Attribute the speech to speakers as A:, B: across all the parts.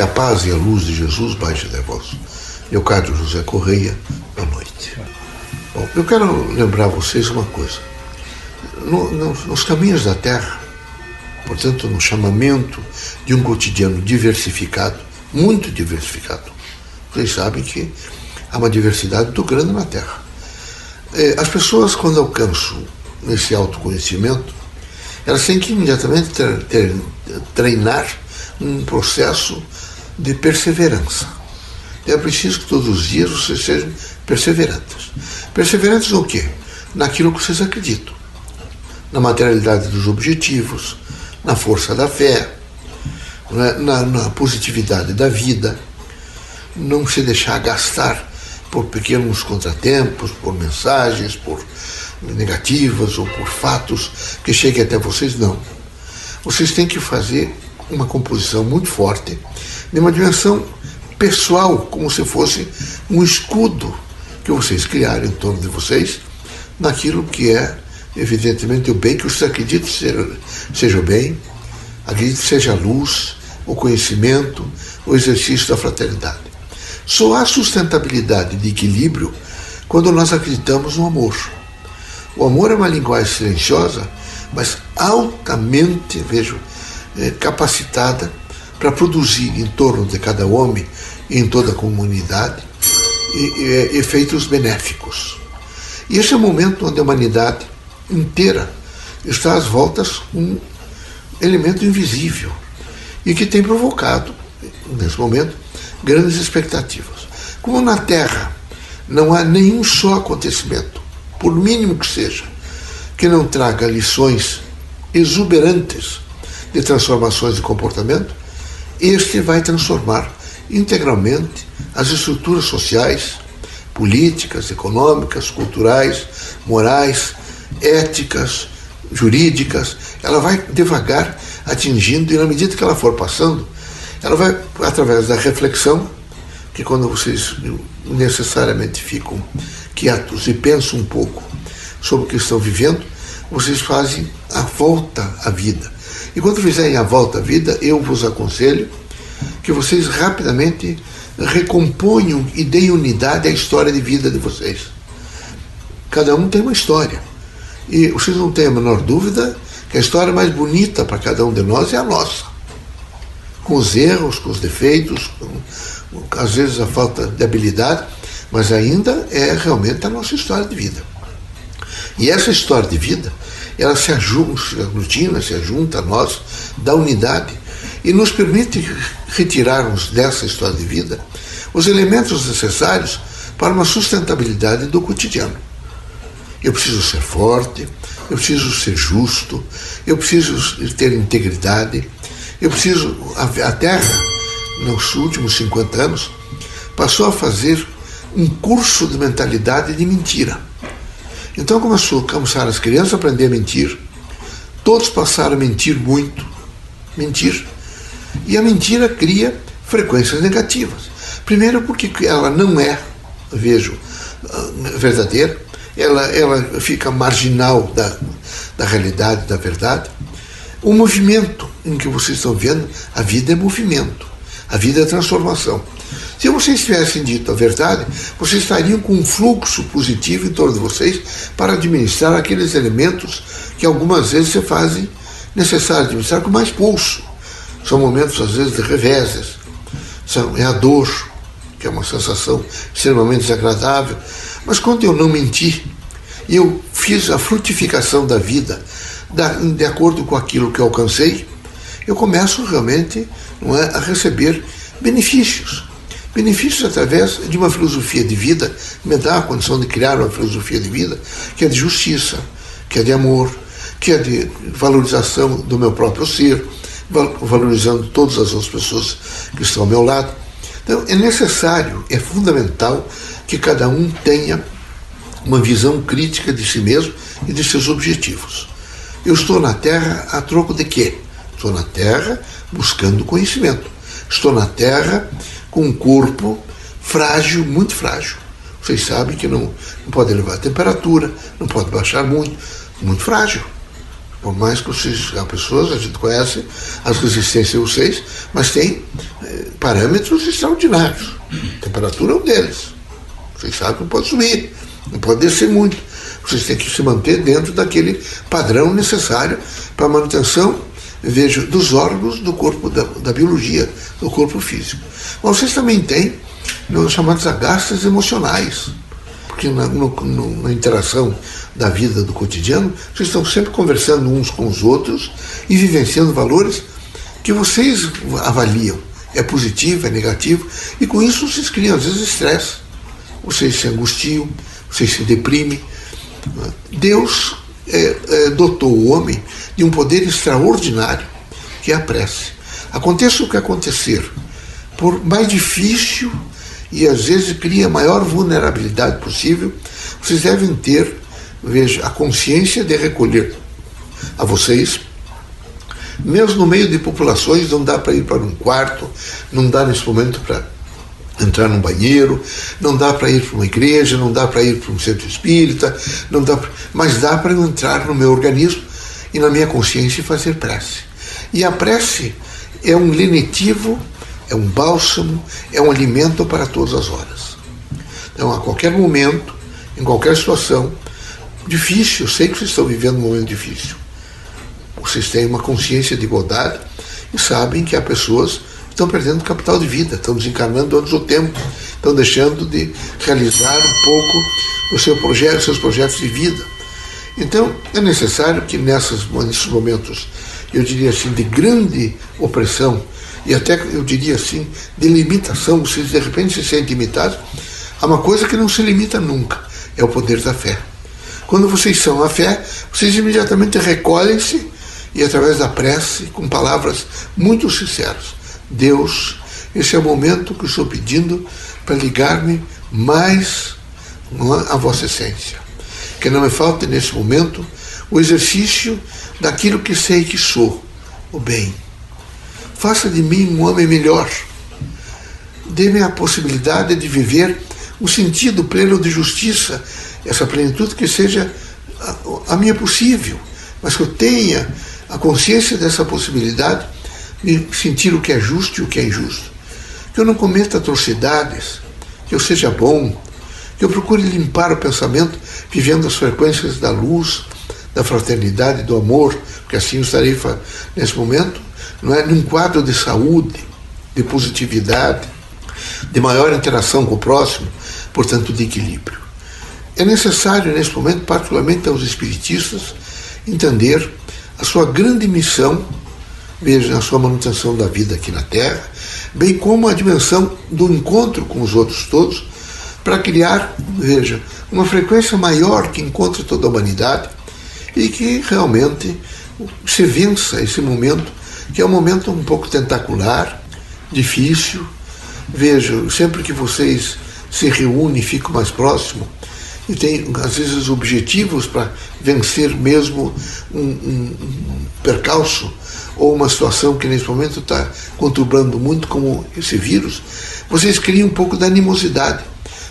A: Que a paz e a luz de Jesus baixe de vós. Leocádio José Correia, boa noite. Bom, eu quero lembrar a vocês uma coisa. No, no, nos caminhos da Terra, portanto, no chamamento de um cotidiano diversificado, muito diversificado, vocês sabem que há uma diversidade muito grande na Terra. É, as pessoas, quando alcançam esse autoconhecimento, elas têm que imediatamente treinar um processo de perseverança. É preciso que todos os dias vocês sejam perseverantes. Perseverantes no quê? Naquilo que vocês acreditam. Na materialidade dos objetivos, na força da fé, né? na, na positividade da vida. Não se deixar gastar por pequenos contratempos, por mensagens, por negativas ou por fatos que cheguem até vocês, não. Vocês têm que fazer uma composição muito forte, de uma dimensão pessoal, como se fosse um escudo que vocês criaram em torno de vocês, naquilo que é, evidentemente, o bem que vocês acreditam seja, seja o bem, acreditam seja a luz, o conhecimento, o exercício da fraternidade. Só há sustentabilidade de equilíbrio quando nós acreditamos no amor. O amor é uma linguagem silenciosa, mas altamente, vejo, capacitada para produzir em torno de cada homem e em toda a comunidade efeitos benéficos. E esse é o momento onde a humanidade inteira está às voltas com um elemento invisível e que tem provocado, nesse momento, grandes expectativas. Como na Terra não há nenhum só acontecimento, por mínimo que seja, que não traga lições exuberantes de transformações de comportamento, este vai transformar integralmente as estruturas sociais, políticas, econômicas, culturais, morais, éticas, jurídicas. Ela vai devagar atingindo, e na medida que ela for passando, ela vai, através da reflexão, que quando vocês necessariamente ficam quietos e pensam um pouco sobre o que estão vivendo, vocês fazem a volta à vida. E quando fizerem a volta à vida, eu vos aconselho que vocês rapidamente recomponham e deem unidade à história de vida de vocês. Cada um tem uma história. E vocês não têm a menor dúvida que a história mais bonita para cada um de nós é a nossa. Com os erros, com os defeitos, com, às vezes a falta de habilidade, mas ainda é realmente a nossa história de vida. E essa história de vida, ela se aglutina, se ajunta a nós, da unidade, e nos permite retirarmos dessa história de vida os elementos necessários para uma sustentabilidade do cotidiano. Eu preciso ser forte, eu preciso ser justo, eu preciso ter integridade, eu preciso. A Terra, nos últimos 50 anos, passou a fazer um curso de mentalidade de mentira. Então começou, começaram as crianças a aprender a mentir, todos passaram a mentir muito, mentir. E a mentira cria frequências negativas. Primeiro, porque ela não é, vejo, ah, verdadeira, ela, ela fica marginal da, da realidade, da verdade. O movimento em que vocês estão vendo, a vida é movimento, a vida é transformação. Se vocês tivessem dito a verdade, vocês estariam com um fluxo positivo em torno de vocês para administrar aqueles elementos que algumas vezes se fazem necessário administrar com mais pulso. São momentos, às vezes, de reveses. São, é a dor, que é uma sensação extremamente desagradável. Mas quando eu não menti, eu fiz a frutificação da vida de acordo com aquilo que eu alcancei, eu começo realmente não é, a receber benefícios. Benefícios através de uma filosofia de vida, me dá a condição de criar uma filosofia de vida que é de justiça, que é de amor, que é de valorização do meu próprio ser, valorizando todas as outras pessoas que estão ao meu lado. Então, é necessário, é fundamental que cada um tenha uma visão crítica de si mesmo e de seus objetivos. Eu estou na Terra a troco de quê? Estou na Terra buscando conhecimento. Estou na Terra com um corpo frágil, muito frágil. Vocês sabem que não, não pode elevar a temperatura, não pode baixar muito, muito frágil. Por mais que vocês, há pessoas, a gente conhece as resistências de vocês, mas tem eh, parâmetros extraordinários. Temperatura é um deles. Vocês sabem que não pode subir, não pode descer muito. Vocês têm que se manter dentro daquele padrão necessário para a manutenção, vejo, dos órgãos do corpo, da, da biologia, do corpo físico. Mas vocês também têm os chamados agastas emocionais, porque na, no, no, na interação da vida do cotidiano, vocês estão sempre conversando uns com os outros e vivenciando valores que vocês avaliam. É positivo, é negativo, e com isso vocês criam, às vezes, estresse. Vocês se angustiam, vocês se deprimem. Deus é, é, dotou o homem de um poder extraordinário, que é a prece. Aconteça o que acontecer, por mais difícil e às vezes cria a maior vulnerabilidade possível, vocês devem ter veja, a consciência de recolher a vocês, mesmo no meio de populações, não dá para ir para um quarto, não dá nesse momento para entrar num banheiro, não dá para ir para uma igreja, não dá para ir para um centro espírita, não dá pra, mas dá para entrar no meu organismo e na minha consciência e fazer prece. E a prece é um lenitivo, é um bálsamo, é um alimento para todas as horas. Então, a qualquer momento, em qualquer situação, difícil, eu sei que vocês estão vivendo um momento difícil. Vocês têm uma consciência de igualdade e sabem que há pessoas estão perdendo capital de vida, estão desencarnando antes do tempo, estão deixando de realizar um pouco o seu projeto, seus projetos de vida. Então, é necessário que nessas, nesses momentos, eu diria assim, de grande opressão, e até eu diria assim, de limitação, vocês de repente se sentem limitados, há uma coisa que não se limita nunca, é o poder da fé. Quando vocês são a fé, vocês imediatamente recolhem-se e, através da prece, com palavras muito sinceras, Deus, esse é o momento que estou pedindo para ligar-me mais à vossa essência. Que não me falte nesse momento o exercício daquilo que sei que sou, o bem. Faça de mim um homem melhor. Dê-me a possibilidade de viver o sentido pleno de justiça essa plenitude que seja a minha possível, mas que eu tenha a consciência dessa possibilidade de sentir o que é justo e o que é injusto. Que eu não cometa atrocidades, que eu seja bom, que eu procure limpar o pensamento vivendo as frequências da luz, da fraternidade, do amor, porque assim eu estarei nesse momento, não é, num quadro de saúde, de positividade, de maior interação com o próximo, portanto de equilíbrio. É necessário, nesse momento, particularmente aos espiritistas, entender a sua grande missão, veja, a sua manutenção da vida aqui na Terra, bem como a dimensão do encontro com os outros todos, para criar, veja, uma frequência maior que encontre toda a humanidade e que realmente se vença esse momento, que é um momento um pouco tentacular, difícil. Veja, sempre que vocês se reúnem, ficam mais próximos, e tem, às vezes, objetivos para vencer mesmo um, um, um, percalço ou uma situação que nesse momento está conturbando muito, como esse vírus, vocês criam um pouco de animosidade,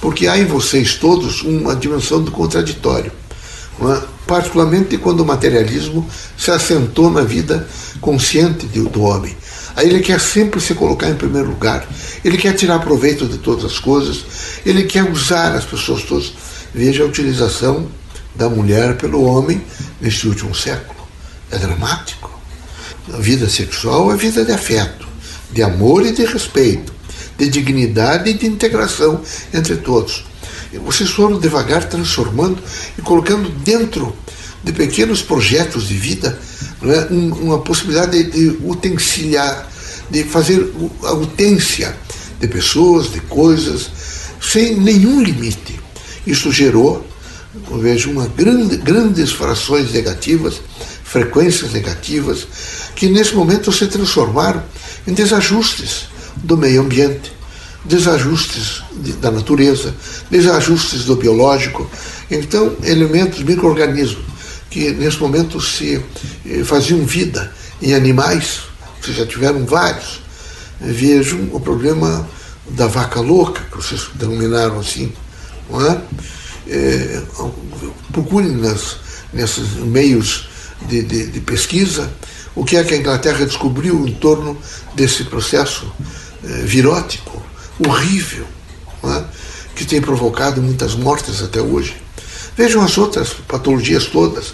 A: porque há em vocês todos uma dimensão do contraditório. É? Particularmente quando o materialismo se assentou na vida consciente do homem. Aí ele quer sempre se colocar em primeiro lugar, ele quer tirar proveito de todas as coisas, ele quer usar as pessoas todas Veja a utilização da mulher pelo homem neste último século. É dramático. A vida sexual é vida de afeto, de amor e de respeito, de dignidade e de integração entre todos. Vocês foram devagar transformando e colocando dentro de pequenos projetos de vida é, uma possibilidade de utencilar, de fazer a utência de pessoas, de coisas, sem nenhum limite. Isso gerou, eu vejo, uma grande, grandes frações negativas, frequências negativas, que nesse momento se transformaram em desajustes do meio ambiente, desajustes da natureza, desajustes do biológico. Então, elementos, micro-organismos, que nesse momento se eh, faziam vida em animais, vocês já tiveram vários. Vejo o problema da vaca louca, que vocês denominaram assim, não é? É, procure nas, nesses meios de, de, de pesquisa o que é que a Inglaterra descobriu em torno desse processo eh, virótico, horrível, é? que tem provocado muitas mortes até hoje. Vejam as outras patologias todas.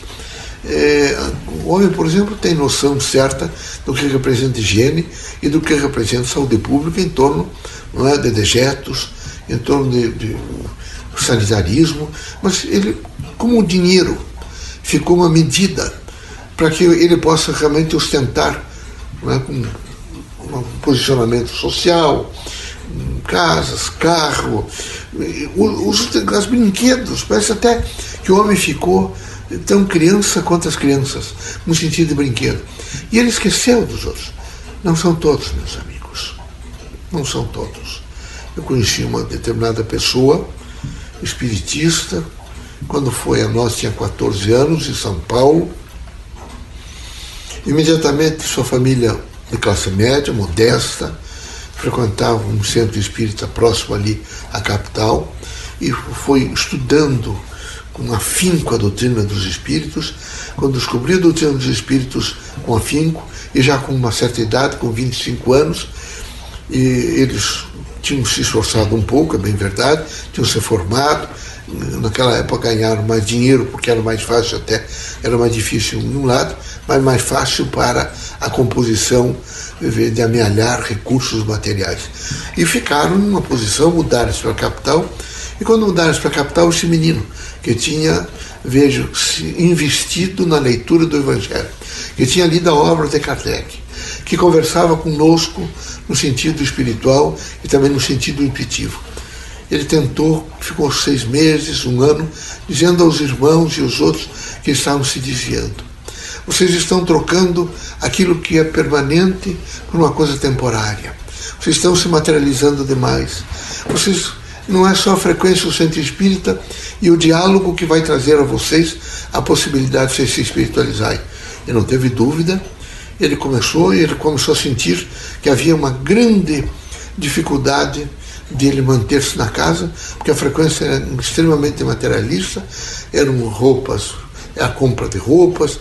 A: É, o homem, por exemplo, tem noção certa do que representa higiene e do que representa saúde pública em torno é, de dejetos, em torno de, de sanitarismo, mas ele, como o dinheiro ficou uma medida para que ele possa realmente ostentar né, um posicionamento social, casas, carro, os, os brinquedos. Parece até que o homem ficou tão criança quanto as crianças, no sentido de brinquedo. E ele esqueceu dos outros. Não são todos, meus amigos. Não são todos. Eu conheci uma determinada pessoa, espiritista, quando foi a nós, tinha 14 anos, em São Paulo Imediatamente sua família de classe média, modesta, frequentava um centro espírita próximo ali à capital e foi estudando com afinco a doutrina dos espíritos. Quando descobriu a doutrina dos espíritos com afinco, e já com uma certa idade, com 25 anos, e eles tinham se esforçado um pouco, é bem verdade, tinham se formado, naquela época ganharam mais dinheiro, porque era mais fácil até, era mais difícil de um lado, mas mais fácil para a composição de amealhar recursos materiais. E ficaram numa posição, mudaram-se para a capital, e quando mudaram-se para a capital, esse menino, que tinha, vejo, investido na leitura do Evangelho, que tinha lido a obra de Kardec, que conversava conosco no sentido espiritual e também no sentido intuitivo. Ele tentou, ficou seis meses, um ano, dizendo aos irmãos e aos outros que estavam se desviando. Vocês estão trocando aquilo que é permanente por uma coisa temporária. Vocês estão se materializando demais. Vocês não é só a frequência do centro espírita e o diálogo que vai trazer a vocês a possibilidade de vocês se espiritualizarem. E não teve dúvida, ele começou e ele começou a sentir que havia uma grande dificuldade dele manter-se na casa, porque a frequência era extremamente materialista, eram roupas, a compra de roupas,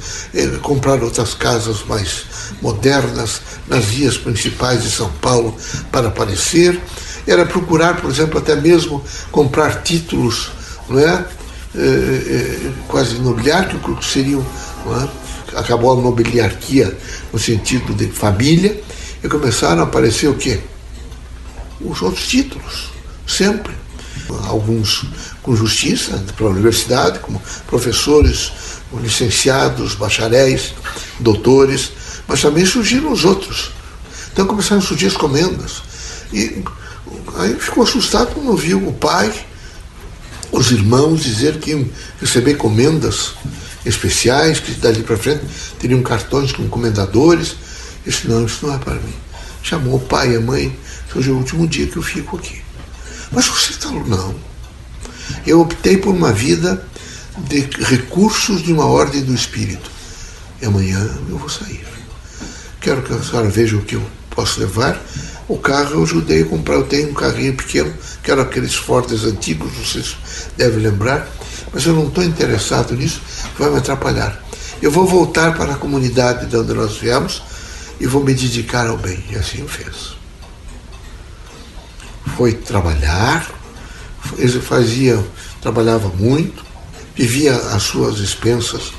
A: comprar outras casas mais modernas nas vias principais de São Paulo para aparecer, era procurar, por exemplo, até mesmo comprar títulos, não é? é, é quase nobiliários, que seriam, é? acabou a nobiliarquia no sentido de família, e começaram a aparecer o quê? os outros títulos, sempre. Alguns com justiça para a universidade, como professores, licenciados, bacharéis, doutores, mas também surgiram os outros. Então começaram a surgir as comendas. E aí ficou assustado quando viu o pai, os irmãos dizer que iam receber comendas especiais, que dali para frente teriam cartões com comendadores. Eu disse, não, isso não é para mim. Chamou o pai e a mãe Hoje é o último dia que eu fico aqui. Mas você está. Não. Eu optei por uma vida de recursos de uma ordem do espírito. E amanhã eu vou sair. Quero que a senhora veja o que eu posso levar. O carro eu ajudei a comprar. Eu tenho um carrinho pequeno, quero aqueles fortes antigos, vocês devem lembrar. Mas eu não estou interessado nisso, vai me atrapalhar. Eu vou voltar para a comunidade de onde nós viemos e vou me dedicar ao bem. E assim eu fiz foi trabalhar, ele trabalhava muito, vivia as suas expensas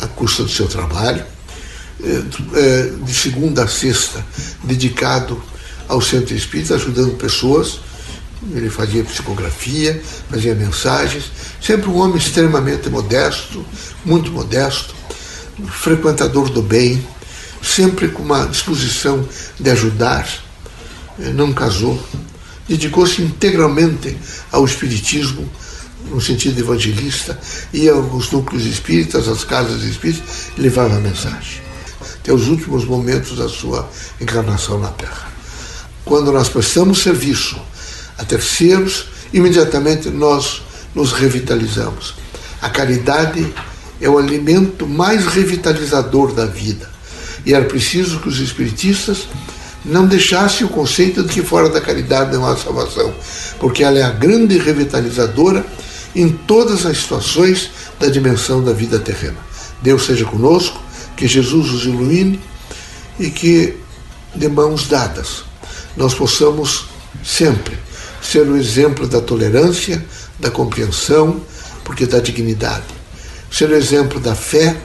A: à custa do seu trabalho, eh, eh, de segunda a sexta, dedicado ao centro espírita, ajudando pessoas. Ele fazia psicografia, fazia mensagens, sempre um homem extremamente modesto, muito modesto, frequentador do bem, sempre com uma disposição de ajudar. Eh, não casou, dedicou-se integralmente ao espiritismo, no sentido evangelista, ia aos núcleos espíritas, às casas espíritas, e levava a mensagem. Até os últimos momentos da sua encarnação na Terra. Quando nós prestamos serviço a terceiros, imediatamente nós nos revitalizamos. A caridade é o alimento mais revitalizador da vida. E era preciso que os espiritistas não deixasse o conceito de que fora da caridade não há salvação, porque ela é a grande revitalizadora em todas as situações da dimensão da vida terrena. Deus seja conosco, Que Jesus os ilumine e que, de mãos dadas, nós possamos sempre ser o exemplo da tolerância, da compreensão, porque da dignidade. Ser o exemplo da fé,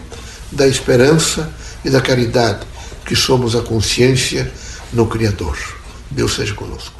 A: da esperança e da caridade, que somos a consciência no Criador. Deus seja conosco.